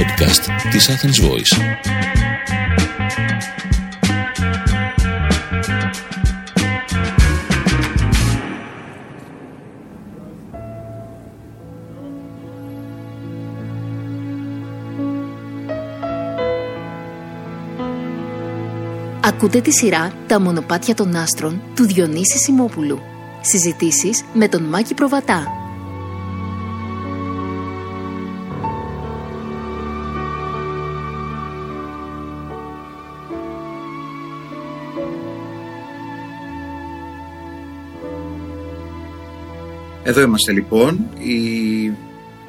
podcast της Athens Voice. Ακούτε τη σειρά «Τα μονοπάτια των άστρων» του Διονύση Σιμόπουλου. Συζητήσεις με τον Μάκη Προβατά. Εδώ είμαστε λοιπόν. Η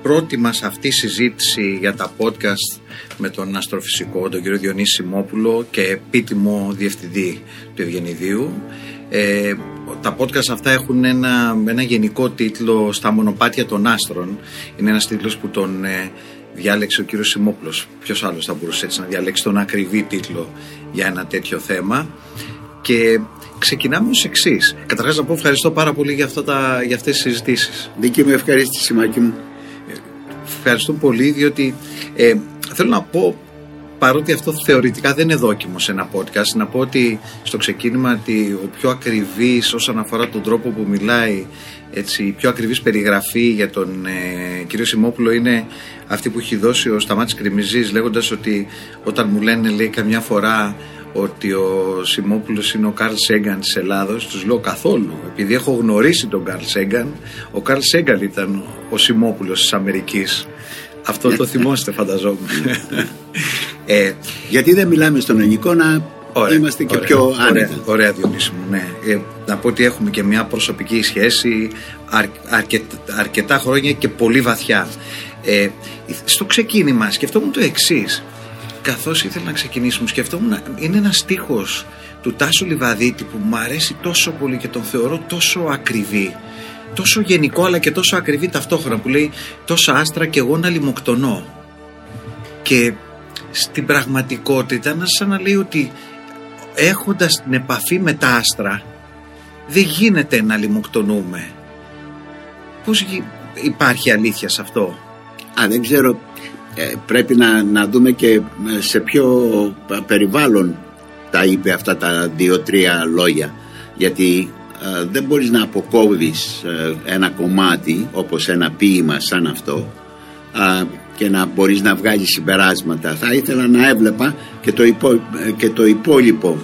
πρώτη μας αυτή συζήτηση για τα podcast με τον αστροφυσικό, τον κύριο Διονύση Σιμόπουλο και επίτιμο διευθυντή του Ευγενιδίου. Ε, τα podcast αυτά έχουν ένα, ένα γενικό τίτλο «Στα μονοπάτια των άστρων». Είναι ένας τίτλος που τον ε, διάλεξε ο κύριος Σιμόπουλος. Ποιος άλλος θα μπορούσε έτσι να διαλέξει τον ακριβή τίτλο για ένα τέτοιο θέμα. Και ξεκινάμε ως εξής. Καταρχάς να πω ευχαριστώ πάρα πολύ για, αυτά τα, για αυτές τις συζητήσεις. Δική μου ευχαρίστηση, Μάκη μου. Ευχαριστώ πολύ διότι ε, θέλω να πω παρότι αυτό θεωρητικά δεν είναι δόκιμο σε ένα podcast να πω ότι στο ξεκίνημα ότι ο πιο ακριβής όσον αφορά τον τρόπο που μιλάει έτσι, η πιο ακριβής περιγραφή για τον ε, κύριο Σιμόπουλο είναι αυτή που έχει δώσει ο Σταμάτης Κρυμιζής λέγοντας ότι όταν μου λένε λέει καμιά φορά ότι ο Σιμόπουλος είναι ο Καρλ Σέγκαν της Ελλάδος τους λέω καθόλου επειδή έχω γνωρίσει τον Καρλ Σέγκαν ο Καρλ Σέγκαν ήταν ο Σιμόπουλος της Αμερικής. Αυτό το θυμόστε φανταζόμουν. Ε, γιατί δεν μιλάμε στον ελληνικό να ωραία, είμαστε και ωραία, πιο άνετα ωραία, ωραία Διονύση μου, ναι. Ε, να πω ότι έχουμε και μια προσωπική σχέση αρ, αρκετά, αρκετά χρόνια και πολύ βαθιά. Ε, στο ξεκίνημα σκεφτόμουν το εξής καθώς ήθελα να ξεκινήσουμε σκεφτόμουν είναι ένας στίχος του Τάσου Λιβαδίτη που μου αρέσει τόσο πολύ και τον θεωρώ τόσο ακριβή. Τόσο γενικό αλλά και τόσο ακριβή ταυτόχρονα που λέει τόσα άστρα και εγώ να λιμοκτονώ και στην πραγματικότητα να σαν να λέει ότι έχοντας την επαφή με τα άστρα δεν γίνεται να λιμοκτονούμε πως υπάρχει αλήθεια σε αυτό; Α, δεν ξέρω ε, πρέπει να, να δούμε και σε ποιο περιβάλλον τα είπε αυτά τα δύο-τρία λόγια. Γιατί ε, δεν μπορείς να αποκόβεις ε, ένα κομμάτι όπως ένα ποίημα σαν αυτό και να μπορείς να βγάλεις συμπεράσματα. Θα ήθελα να έβλεπα και το, υπό, και το υπόλοιπο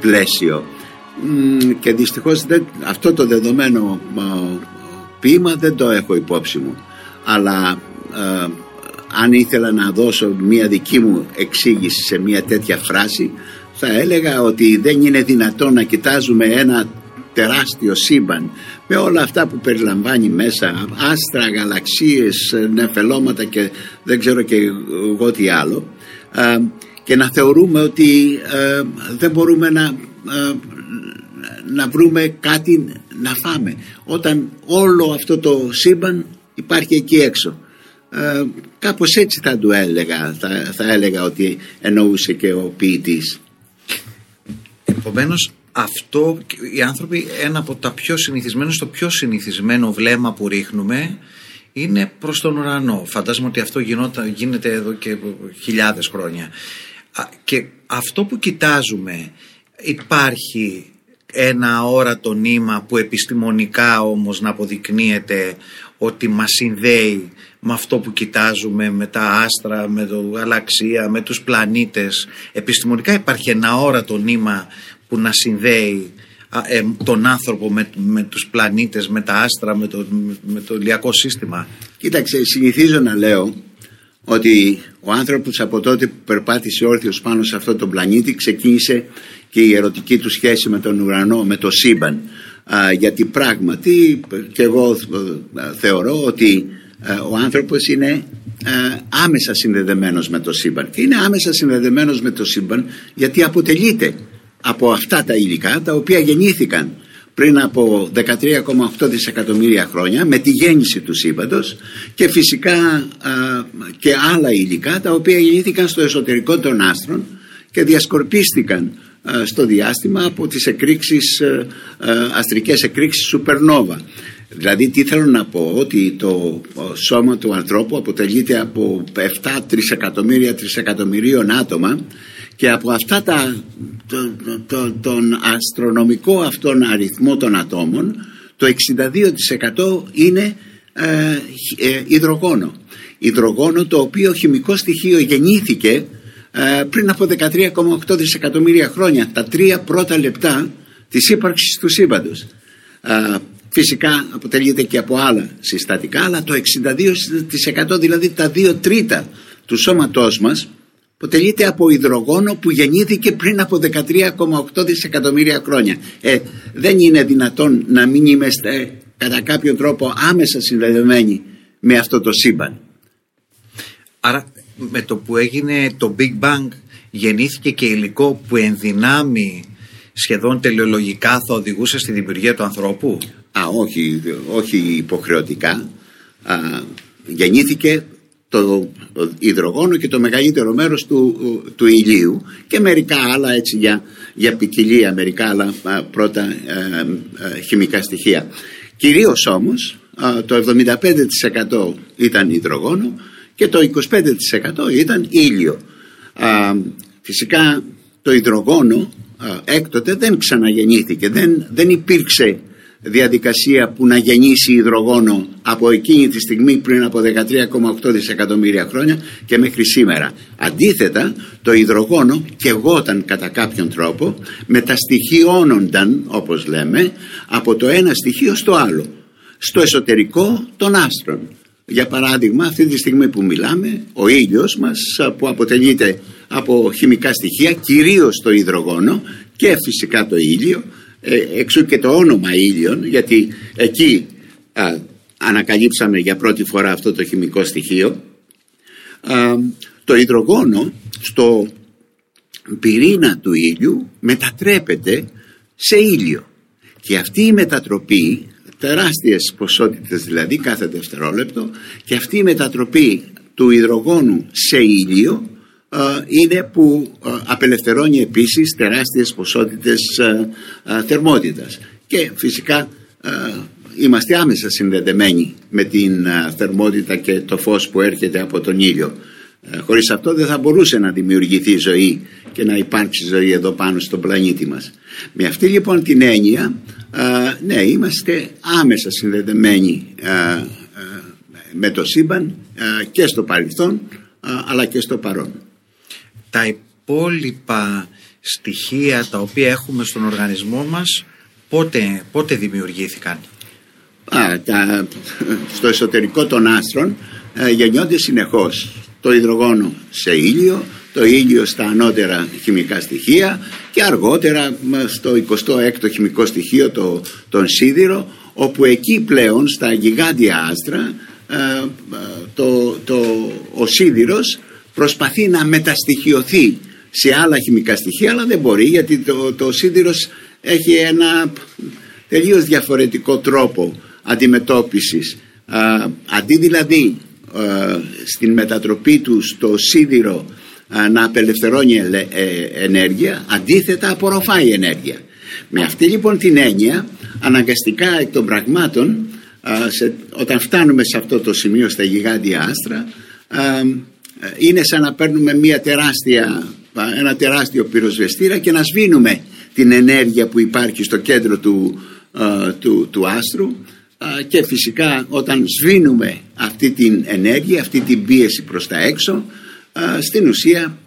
πλαίσιο. Και δυστυχώς δεν, αυτό το δεδομένο ποίημα δεν το έχω υπόψη μου. Αλλά αν ήθελα να δώσω μια δική μου εξήγηση σε μια τέτοια φράση θα έλεγα ότι δεν είναι δυνατό να κοιτάζουμε ένα τεράστιο σύμπαν με όλα αυτά που περιλαμβάνει μέσα άστρα, γαλαξίες, νεφελώματα και δεν ξέρω και εγώ τι άλλο και να θεωρούμε ότι δεν μπορούμε να, να βρούμε κάτι να φάμε. Όταν όλο αυτό το σύμπαν υπάρχει εκεί έξω ε, κάπως έτσι θα του έλεγα θα, θα έλεγα ότι εννοούσε και ο ποιητής. Επομένως αυτό οι άνθρωποι ένα από τα πιο συνηθισμένο στο πιο συνηθισμένο βλέμμα που ρίχνουμε είναι προς τον ουρανό. Φαντάζομαι ότι αυτό γινόταν, γίνεται εδώ και χιλιάδες χρόνια. Και αυτό που κοιτάζουμε υπάρχει ένα αόρατο νήμα που επιστημονικά όμως να αποδεικνύεται ότι μας συνδέει με αυτό που κοιτάζουμε, με τα άστρα, με το γαλαξία, με τους πλανήτες. Επιστημονικά υπάρχει ένα όρατο νήμα που να συνδέει ε, τον άνθρωπο με, με τους πλανήτες, με τα άστρα, με το, με το ηλιακό σύστημα. Κοίταξε, συνηθίζω να λέω ότι ο άνθρωπος από τότε που περπάτησε όρθιος πάνω σε αυτό τον πλανήτη ξεκίνησε και η ερωτική του σχέση με τον ουρανό, με το σύμπαν. Γιατί πράγματι και εγώ ε, θεωρώ ότι ε, ο άνθρωπος είναι ε, άμεσα συνδεδεμένος με το σύμπαν. Και είναι άμεσα συνδεδεμένος με το σύμπαν γιατί αποτελείται από αυτά τα υλικά τα οποία γεννήθηκαν πριν από 13,8 δισεκατομμύρια χρόνια με τη γέννηση του σύμπαντος και φυσικά και άλλα υλικά τα οποία γεννήθηκαν στο εσωτερικό των άστρων και διασκορπίστηκαν στο διάστημα από τις εκρήξεις, αστρικές εκρήξεις σουπερνόβα Δηλαδή τι θέλω να πω ότι το σώμα του ανθρώπου αποτελείται από 7 τρισεκατομμύρια τρισεκατομμυρίων άτομα και από αυτά τα, το, τον αστρονομικό αυτόν αριθμό των ατόμων το 62% είναι ε, ε, υδρογόνο. Υδρογόνο το οποίο χημικό στοιχείο γεννήθηκε ε, πριν από 13,8 δισεκατομμύρια χρόνια τα τρία πρώτα λεπτά της ύπαρξης του σύμπαντος. Ε, φυσικά αποτελείται και από άλλα συστατικά αλλά το 62% δηλαδή τα δύο τρίτα του σώματός μας αποτελείται από υδρογόνο που γεννήθηκε πριν από 13,8 δισεκατομμύρια χρόνια. Ε, δεν είναι δυνατόν να μην είμαστε κατά κάποιο τρόπο άμεσα συνδεδεμένοι με αυτό το σύμπαν. Άρα με το που έγινε το Big Bang γεννήθηκε και υλικό που ενδυνάμει σχεδόν τελειολογικά θα οδηγούσε στη δημιουργία του ανθρώπου; Α, όχι, όχι υποχρεωτικά. Α, γεννήθηκε το, υδρογόνο και το μεγαλύτερο μέρος του, του ηλίου και μερικά άλλα έτσι για, για ποικιλία, μερικά άλλα πρώτα ε, ε, χημικά στοιχεία. Κυρίως όμως το 75% ήταν υδρογόνο και το 25% ήταν ήλιο. Φυσικά το υδρογόνο έκτοτε δεν ξαναγεννήθηκε, δεν, δεν υπήρξε διαδικασία που να γεννήσει υδρογόνο από εκείνη τη στιγμή πριν από 13,8 δισεκατομμύρια χρόνια και μέχρι σήμερα. Αντίθετα, το υδρογόνο κεγόταν κατά κάποιον τρόπο, μεταστοιχειώνονταν, όπως λέμε, από το ένα στοιχείο στο άλλο, στο εσωτερικό των άστρων. Για παράδειγμα, αυτή τη στιγμή που μιλάμε, ο ήλιος μας που αποτελείται από χημικά στοιχεία, κυρίως το υδρογόνο και φυσικά το ήλιο, ε, εξού και το όνομα ήλιον γιατί εκεί ανακαλύψαμε για πρώτη φορά αυτό το χημικό στοιχείο. Το υδρογόνο στο πυρήνα του ήλιου μετατρέπεται σε ήλιο. Και αυτή η μετατροπή τεράστιες ποσότητες δηλαδή κάθε δευτερόλεπτο και αυτή η μετατροπή του υδρογόνου σε ήλιο ε, είναι που ε, απελευθερώνει επίσης τεράστιες ποσότητες ε, θερμότητας. Και φυσικά είμαστε άμεσα συνδεδεμένοι με την θερμότητα και το φως που έρχεται από τον ήλιο χωρίς αυτό δεν θα μπορούσε να δημιουργηθεί ζωή και να υπάρξει ζωή εδώ πάνω στον πλανήτη μας με αυτή λοιπόν την έννοια ναι είμαστε άμεσα συνδεδεμένοι με το σύμπαν και στο παρελθόν αλλά και στο παρόν τα υπόλοιπα στοιχεία τα οποία έχουμε στον οργανισμό μας πότε, πότε δημιουργήθηκαν; Α, τα, στο εσωτερικό των άστρων ε, γεννιόνται συνεχώς το υδρογόνο σε ήλιο, το ήλιο στα ανώτερα χημικά στοιχεία και αργότερα στο 26ο χημικό στοιχείο το, τον σίδηρο όπου εκεί πλέον στα γιγάντια άστρα ε, ε, το, το, ο σίδηρος προσπαθεί να μεταστοιχειωθεί σε άλλα χημικά στοιχεία αλλά δεν μπορεί γιατί το, το σίδηρος έχει ένα τελείως διαφορετικό τρόπο αντιμετώπισης. Αντί δηλαδή στην μετατροπή του στο σίδηρο να απελευθερώνει ε, ενέργεια αντίθετα απορροφάει ενέργεια. Με αυτή λοιπόν την έννοια αναγκαστικά εκ των πραγμάτων όταν φτάνουμε σε αυτό το σημείο στα γιγάντια άστρα είναι σαν να παίρνουμε μια τεράστια, ένα τεράστιο πυροσβεστήρα και να σβήνουμε την ενέργεια που υπάρχει στο κέντρο του, του, του άστρου και φυσικά όταν σβήνουμε αυτή την ενέργεια, αυτή την πίεση προς τα έξω στην ουσία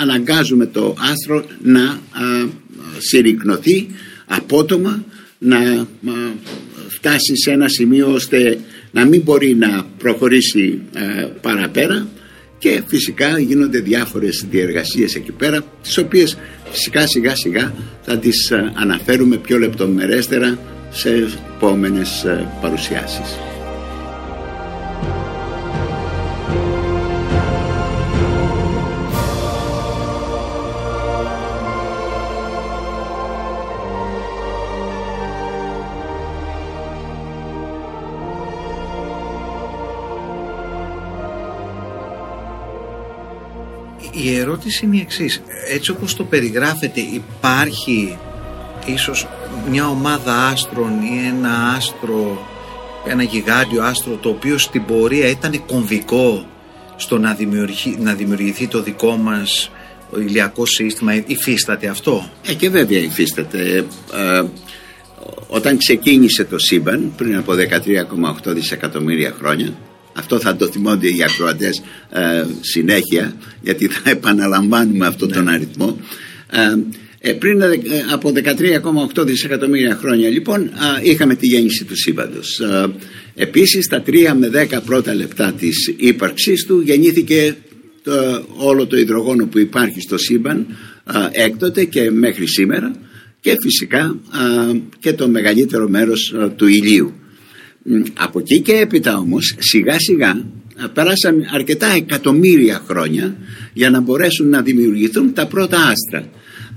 αναγκάζουμε το άστρο να συρρυκνωθεί απότομα να φτάσει σε ένα σημείο ώστε να μην μπορεί να προχωρήσει ε, παραπέρα και φυσικά γίνονται διάφορες διεργασίες εκεί πέρα τις οποίες φυσικά σιγά σιγά θα τις ε, αναφέρουμε πιο λεπτομερέστερα σε επόμενες ε, παρουσιάσεις. ερώτηση είναι η εξής. Έτσι όπως το περιγράφετε υπάρχει ίσως μια ομάδα άστρων ή ένα άστρο, ένα γιγάντιο άστρο το οποίο στην πορεία ήταν κομβικό στο να, δημιουργηθεί, να δημιουργηθεί το δικό μας ο ηλιακό σύστημα, υφίσταται αυτό; Ε, και βέβαια υφίσταται. Ε, όταν ξεκίνησε το σύμπαν πριν από 13,8 δισεκατομμύρια χρόνια αυτό θα το θυμόνται οι ακροατές ε, συνέχεια γιατί θα επαναλαμβάνουμε αυτόν τον ναι. αριθμό ε, ε πριν ε, από 13,8 δισεκατομμύρια χρόνια λοιπόν είχαμε τη γέννηση του σύμπαντος επίσης τα 3 με 10 πρώτα λεπτά της ύπαρξής του γεννήθηκε το, όλο το υδρογόνο που υπάρχει στο σύμπαν έκτοτε και μέχρι σήμερα και φυσικά και το μεγαλύτερο μέρος του ηλίου από εκεί και έπειτα όμως σιγά σιγά πέρασαν αρκετά εκατομμύρια χρόνια για να μπορέσουν να δημιουργηθούν τα πρώτα άστρα.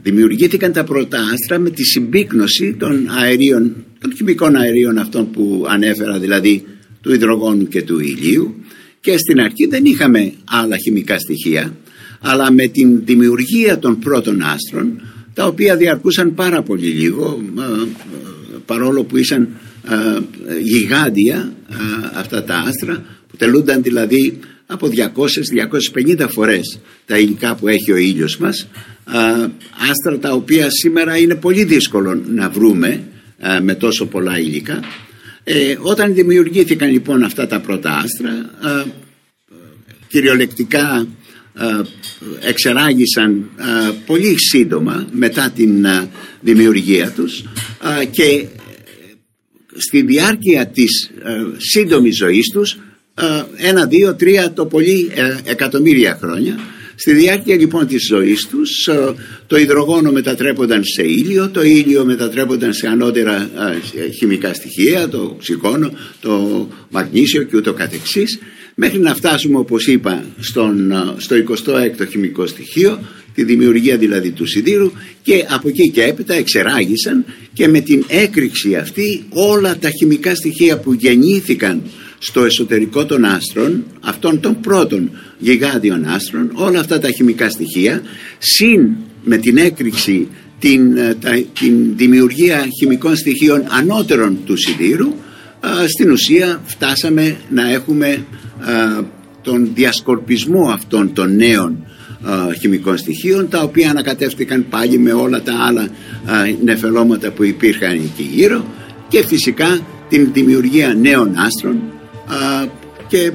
Δημιουργήθηκαν τα πρώτα άστρα με τη συμπίκνωση των αερίων, των χημικών αερίων αυτών που ανέφερα δηλαδή του υδρογόνου και του ηλίου. Και στην αρχή δεν είχαμε άλλα χημικά στοιχεία αλλά με την δημιουργία των πρώτων άστρων τα οποία διαρκούσαν πάρα πολύ λίγο παρόλο που ήσαν γιγάντια αυτά τα άστρα που τελούνταν δηλαδή από 200-250 φορές τα υλικά που έχει ο ήλιος μας άστρα τα οποία σήμερα είναι πολύ δύσκολο να βρούμε με τόσο πολλά υλικά. Ε, όταν δημιουργήθηκαν λοιπόν αυτά τα πρώτα άστρα κυριολεκτικά εξεράγησαν πολύ σύντομα μετά την δημιουργία τους και στη διάρκεια της ε, σύντομης ζωής τους ε, ένα, δύο, τρία το πολύ ε, εκατομμύρια χρόνια. Στη διάρκεια λοιπόν της ζωής τους ε, το υδρογόνο μετατρέπονταν σε ήλιο το ήλιο μετατρέπονταν σε ανώτερα χημικά στοιχεία το οξυγόνο, το μαγνήσιο και ούτω καθεξής. Μέχρι να φτάσουμε όπως είπα στον, στο 26ο χημικό στοιχείο τη δημιουργία δηλαδή του σιδήρου και από εκεί και έπειτα εξεράγησαν και με την έκρηξη αυτή όλα τα χημικά στοιχεία που γεννήθηκαν στο εσωτερικό των άστρων αυτών των πρώτων γιγάντιων άστρων όλα αυτά τα χημικά στοιχεία συν με την έκρηξη την, ε, την δημιουργία χημικών στοιχείων ανώτερων του σιδήρου στην ουσία φτάσαμε να έχουμε τον διασκορπισμό αυτών των νέων χημικών στοιχείων τα οποία ανακατεύτηκαν πάλι με όλα τα άλλα νεφελώματα που υπήρχαν εκεί γύρω και φυσικά την δημιουργία νέων άστρων και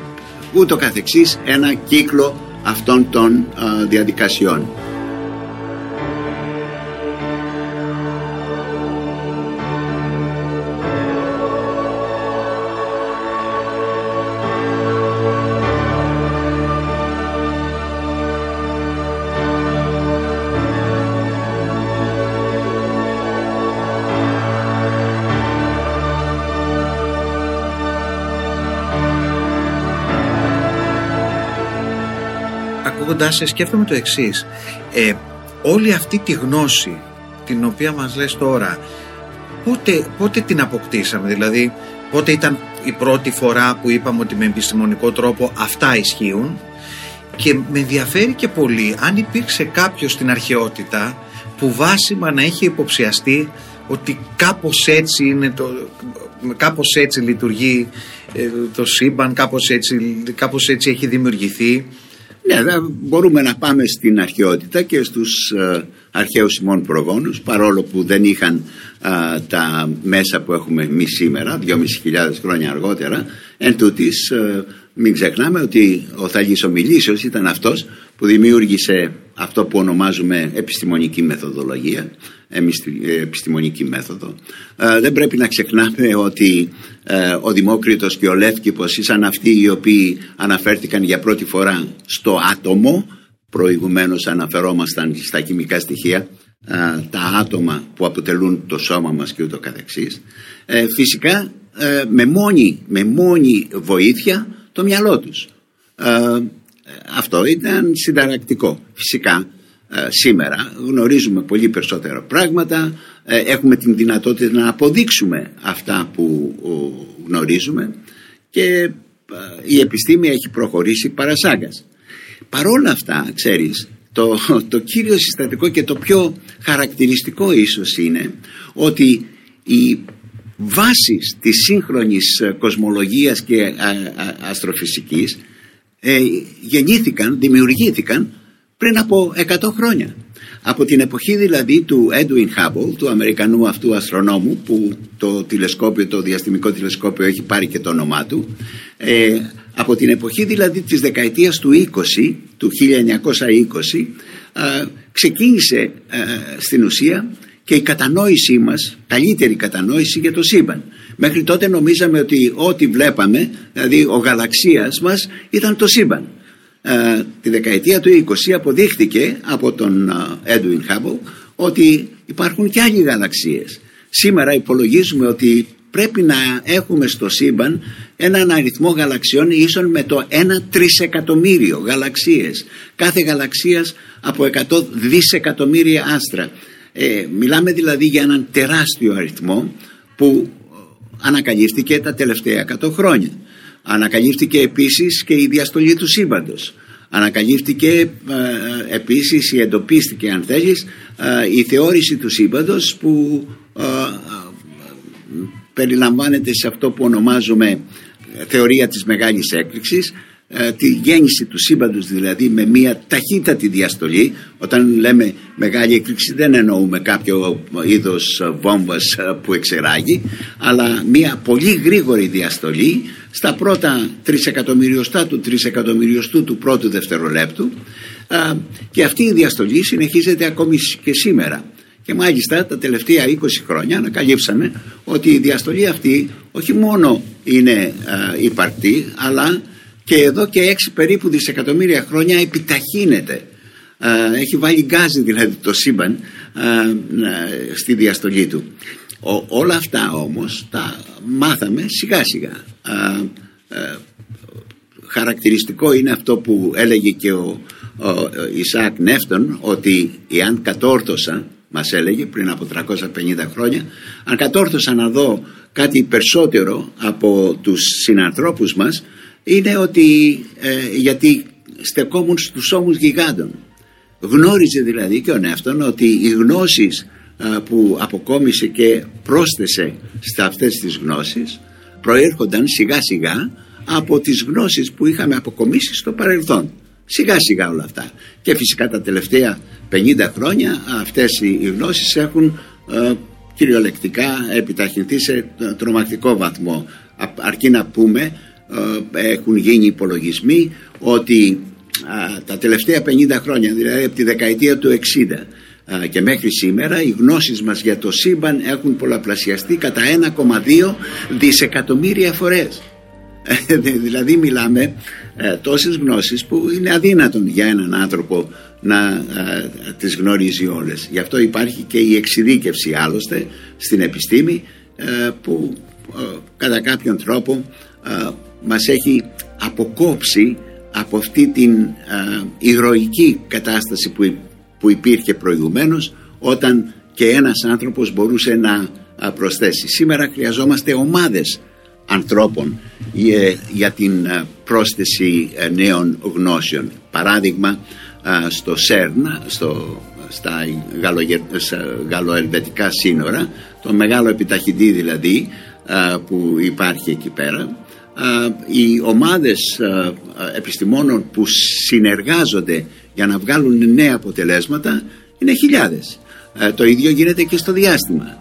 ούτω καθεξής ένα κύκλο αυτών των διαδικασιών. Ακούγοντάς σε σκέφτομαι το εξής. Ε, όλη αυτή τη γνώση την οποία μας λες τώρα πότε, πότε την αποκτήσαμε; Δηλαδή πότε ήταν η πρώτη φορά που είπαμε ότι με επιστημονικό τρόπο αυτά ισχύουν; Και με ενδιαφέρει και πολύ αν υπήρξε κάποιο στην αρχαιότητα που βάσιμα να έχει υποψιαστεί ότι κάπως έτσι είναι το, κάπως έτσι λειτουργεί ε, το σύμπαν, κάπως έτσι, κάπως έτσι έχει δημιουργηθεί ναι, μπορούμε να πάμε στην αρχαιότητα και στους ε, αρχαίους ημών προγόνους παρόλο που δεν είχαν τα μέσα που έχουμε εμείς σήμερα, 2.500 χρόνια αργότερα. Εν τούτης, ε, μην ξεχνάμε ότι ο Θαλής Ομιλήσιος ήταν αυτός που δημιούργησε αυτό που ονομάζουμε επιστημονική μεθοδολογία επιστημονική μέθοδο. Ε, δεν πρέπει να ξεχνάμε ότι ε, ο Δημόκριτος και ο Λεύκυπος ήσαν αυτοί οι οποίοι αναφέρθηκαν για πρώτη φορά στο άτομο προηγουμένως αναφερόμασταν στα χημικά στοιχεία ε, τα άτομα που αποτελούν το σώμα μας και ούτω καθεξής φυσικά με μόνη, με μόνη βοήθεια το μυαλό τους. Αυτό ήταν συνταρακτικό. Φυσικά ε, σήμερα γνωρίζουμε πολύ περισσότερα πράγματα ε, έχουμε την δυνατότητα να αποδείξουμε αυτά που γνωρίζουμε και ε, η επιστήμη έχει προχωρήσει παρασάγκας. Παρόλα αυτά ξέρεις το, το κύριο συστατικό και το πιο χαρακτηριστικό ίσως είναι ότι οι βάσεις της σύγχρονης κοσμολογίας και αστροφυσικής ε, γεννήθηκαν, δημιουργήθηκαν πριν από 100 χρόνια. Από την εποχή δηλαδή του Edwin Hubble, του Αμερικανού αυτού αστρονόμου που το τηλεσκόπιο, το διαστημικό τηλεσκόπιο έχει πάρει και το όνομά του ε, από την εποχή δηλαδή της δεκαετίας του 20, του 1920 ε, ξεκίνησε ε, στην ουσία και η κατανόησή μας, καλύτερη κατανόηση για το σύμπαν. Μέχρι τότε νομίζαμε ότι ό,τι βλέπαμε, δηλαδή ο γαλαξίας μας ήταν το σύμπαν. Ε, τη δεκαετία του 20 αποδείχθηκε από τον ε, Edwin Hubble ότι υπάρχουν και άλλοι γαλαξίες. Σήμερα υπολογίζουμε ότι πρέπει να έχουμε στο σύμπαν έναν αριθμό γαλαξιών ίσον με το 1 τρισεκατομμύριο γαλαξίες. Κάθε γαλαξίας από 100 δισεκατομμύρια άστρα. Ε, μιλάμε δηλαδή για έναν τεράστιο αριθμό που ανακαλύφθηκε τα τελευταία 100 χρόνια. Ανακαλύφθηκε επίσης και η διαστολή του σύμπαντος. Ανακαλύφθηκε ε, ε επίσης ή εντοπίστηκε αν θέλεις ε, η θεώρηση του σύμπαντος που ε, περιλαμβάνεται σε αυτό που ονομάζουμε θεωρία της μεγάλης έκρηξης ε, τη γέννηση του σύμπαντος δηλαδή με μια ταχύτατη διαστολή όταν λέμε μεγάλη έκρηξη δεν εννοούμε κάποιο είδος βόμβας που εξεράγει αλλά μια πολύ γρήγορη διαστολή στα πρώτα τρισεκατομμυριωστά του τρισεκατομμυριωστού του πρώτου δευτερολέπτου. Και αυτή η διαστολή συνεχίζεται ακόμη και σήμερα. Και μάλιστα τα τελευταία 20 χρόνια ανακαλύψαμε ότι η διαστολή αυτή όχι μόνο είναι υπαρκτή αλλά και εδώ και 6 περίπου δισεκατομμύρια χρόνια επιταχύνεται. Έχει βάλει γκάζι δηλαδή το σύμπαν στη διαστολή του. Όλα αυτά όμως τα μάθαμε σιγά σιγά. Χαρακτηριστικό είναι αυτό που έλεγε και ο, ο Ισaac Νεύτον ότι εάν κατόρθωσα μας έλεγε πριν από 350 χρόνια αν κατόρθωσα να δω κάτι περισσότερο από τους συνανθρώπους μας είναι ότι ε, γιατί στεκόμουν στους ώμους γιγάντων. Γνώριζε δηλαδή και ο Νεύτων ότι οι γνώσεις που αποκόμισε και πρόσθεσε στα αυτές τις γνώσεις προέρχονταν σιγά σιγά από τις γνώσεις που είχαμε αποκομίσει στο παρελθόν. Σιγά σιγά όλα αυτά. Και φυσικά τα τελευταία 50 χρόνια αυτές οι γνώσεις έχουν ε, κυριολεκτικά επιταχυνθεί σε τρομακτικό βαθμό. Αρκεί να πούμε ε, έχουν γίνει υπολογισμοί ότι τα τελευταία 50 χρόνια δηλαδή από τη δεκαετία του 60 και μέχρι σήμερα οι γνώσεις μας για το σύμπαν έχουν πολλαπλασιαστεί κατά 1,2 δισεκατομμύρια φορές. Δηλαδή μιλάμε ε, τόσες γνώσεις που είναι αδύνατον για έναν άνθρωπο να ε, τις γνωρίζει όλες. Γι' αυτό υπάρχει και η εξειδίκευση άλλωστε στην επιστήμη ε, που ε, κατά κάποιον τρόπο μας έχει αποκόψει από αυτή την ηρωική κατάσταση που, που υπήρχε προηγουμένως όταν και ένας άνθρωπος μπορούσε να προσθέσει. Σήμερα χρειαζόμαστε ομάδες ανθρώπων για την πρόσθεση νέων γνώσεων. Παράδειγμα στο ΣΕΡΝ, στο, στα γαλλοελβετικά σύνορα, το μεγάλο επιταχυντή δηλαδή που υπάρχει εκεί πέρα, οι ομάδες επιστημόνων που συνεργάζονται για να βγάλουν νέα αποτελέσματα είναι χιλιάδες. Το ίδιο γίνεται και στο διάστημα.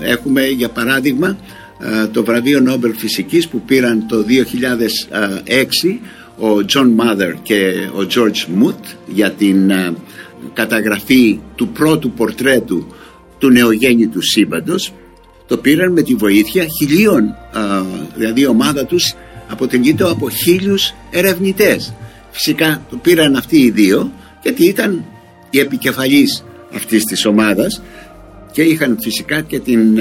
Έχουμε για παράδειγμα το βραβείο Νόμπελ Φυσικής που πήραν το 2006 ο Τζον Μάθερ και ο George Σμουτ για την καταγραφή του πρώτου πορτρέτου του νεογέννητου σύμπαντος το πήραν με τη βοήθεια χιλίων δηλαδή η ομάδα τους αποτελείται από χίλιους ερευνητές. Φυσικά το πήραν αυτοί οι δύο γιατί ήταν οι επικεφαλής αυτής της ομάδας και είχαν φυσικά και την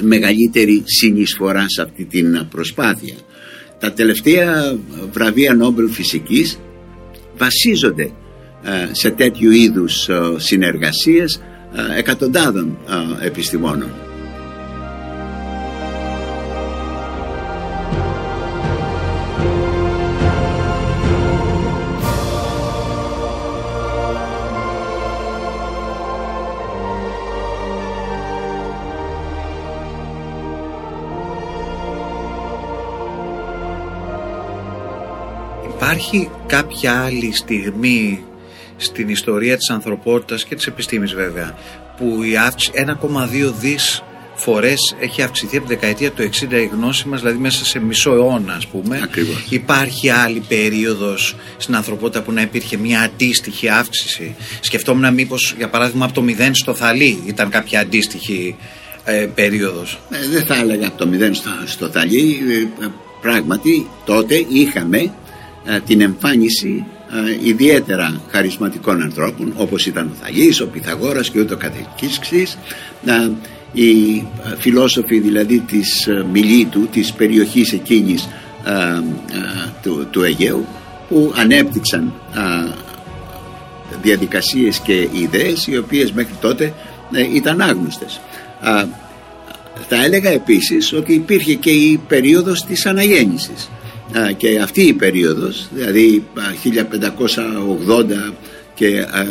μεγαλύτερη συνεισφορά σε αυτή την προσπάθεια. Τα τελευταία βραβεία Νόμπελ φυσικής βασίζονται σε τέτοιου είδους συνεργασίες εκατοντάδων επιστημόνων υπάρχει κάποια άλλη στιγμή στην ιστορία της ανθρωπότητας και της επιστήμης βέβαια που η αύξηση 1,2 δις φορές έχει αυξηθεί από τη δεκαετία του 60 η γνώση μας, δηλαδή μέσα σε μισό αιώνα ας πούμε. Ακριβώς. Υπάρχει άλλη περίοδος στην ανθρωπότητα που να υπήρχε μια αντίστοιχη αύξηση. Σκεφτόμουν μήπως για παράδειγμα από το 0 στο Θαλή ήταν κάποια αντίστοιχη ε, περίοδος. Ε, δεν θα έλεγα από το 0 στο, στο Θαλή. Ε, πράγματι τότε είχαμε ε, την εμφάνιση ε, ιδιαίτερα χαρισματικών ανθρώπων όπως ήταν ο Θαγής, ο Πυθαγόρας και ούτω καθεξής ε, οι ε, φιλόσοφοι δηλαδή της ε, Μιλήτου, της περιοχής εκείνης ε, ε, του, του Αιγαίου που ανέπτυξαν ε, διαδικασίες και ιδέες οι οποίες μέχρι τότε ε, ήταν άγνωστες. Α, θα έλεγα επίσης ότι υπήρχε και η περίοδος της αναγέννησης Α, και αυτή η περίοδος, δηλαδή α, 1580 και α,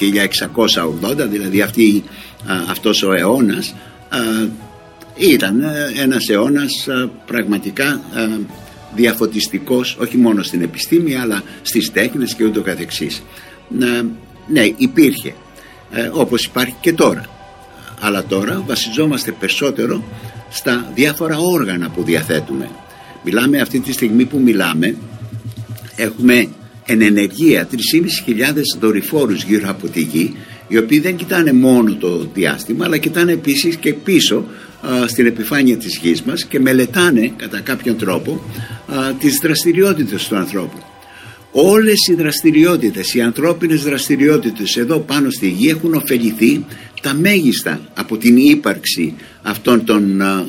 1680, δηλαδή αυτή, α, αυτός ο αιώνας α, ήταν α, ένας αιώνας α, πραγματικά α, διαφωτιστικός όχι μόνο στην επιστήμη αλλά στις τέχνες και ούτω καθεξής. Να, ναι, υπήρχε ε, όπως υπάρχει και τώρα. Αλλά τώρα βασιζόμαστε περισσότερο στα διάφορα όργανα που διαθέτουμε. Μιλάμε αυτή τη στιγμή που μιλάμε έχουμε εν ενεργεία 3.500 δορυφόρους γύρω από τη γη οι οποίοι δεν κοιτάνε μόνο το διάστημα αλλά κοιτάνε επίσης και πίσω α, στην επιφάνεια της γης μας και μελετάνε κατά κάποιον τρόπο α, τις δραστηριότητες του ανθρώπου. Όλες οι δραστηριότητες, οι ανθρώπινες δραστηριότητες εδώ πάνω στη γη έχουν ωφεληθεί τα μέγιστα από την ύπαρξη αυτών των α, α,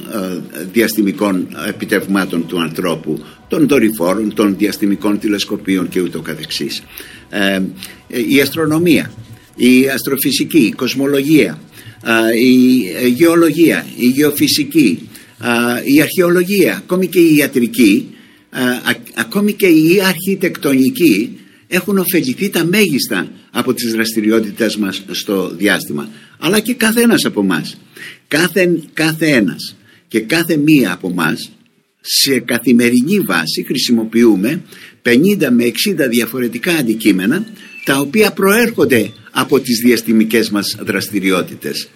διαστημικών επιτευγμάτων του ανθρώπου, των δορυφόρων, των διαστημικών τηλεσκοπίων και ούτω καθεξής. Ε, η αστρονομία, η αστροφυσική, η κοσμολογία, α, η ε, γεωλογία, η γεωφυσική, α, η αρχαιολογία, ακόμη και η ιατρική, α, α- ακόμη και η αρχιτεκτονική έχουν ωφεληθεί τα μέγιστα από τις δραστηριότητες μας στο διάστημα αλλά και κάθε ένας από μας. Κάθε, κάθε ένας και κάθε μία από μας σε καθημερινή βάση χρησιμοποιούμε 50 με 60 διαφορετικά αντικείμενα τα οποία προέρχονται από τις διαστημικές μας δραστηριότητες.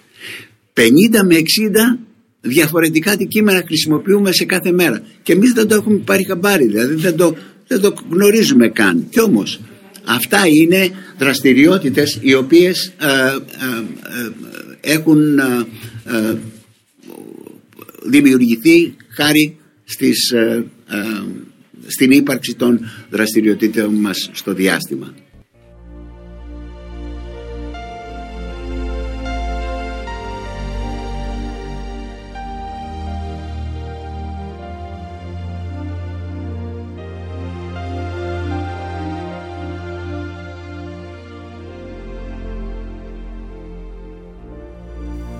50 με 60 διαφορετικά αντικείμενα χρησιμοποιούμε σε κάθε μέρα. Και εμείς δεν το έχουμε πάρει χαμπάρι δηλαδή δεν το, δεν το γνωρίζουμε καν. Κι όμως αυτά είναι δραστηριότητες οι οποίες ε, ε, ε, έχουν ε, ε, δημιουργηθεί χάρη στις, ε, ε, στην ύπαρξη των δραστηριοτήτων μας στο διάστημα.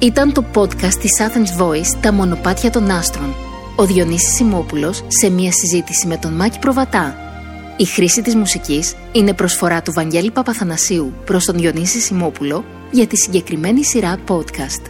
Ήταν το podcast της Athens Voice «Τα μονοπάτια των άστρων». Ο Διονύσης Σιμόπουλος σε μια συζήτηση με τον Μάκη Προβατά. Η χρήση της μουσικής είναι προσφορά του Βαγγέλη Παπαθανασίου προς τον Διονύση Σιμόπουλο για τη συγκεκριμένη σειρά podcast.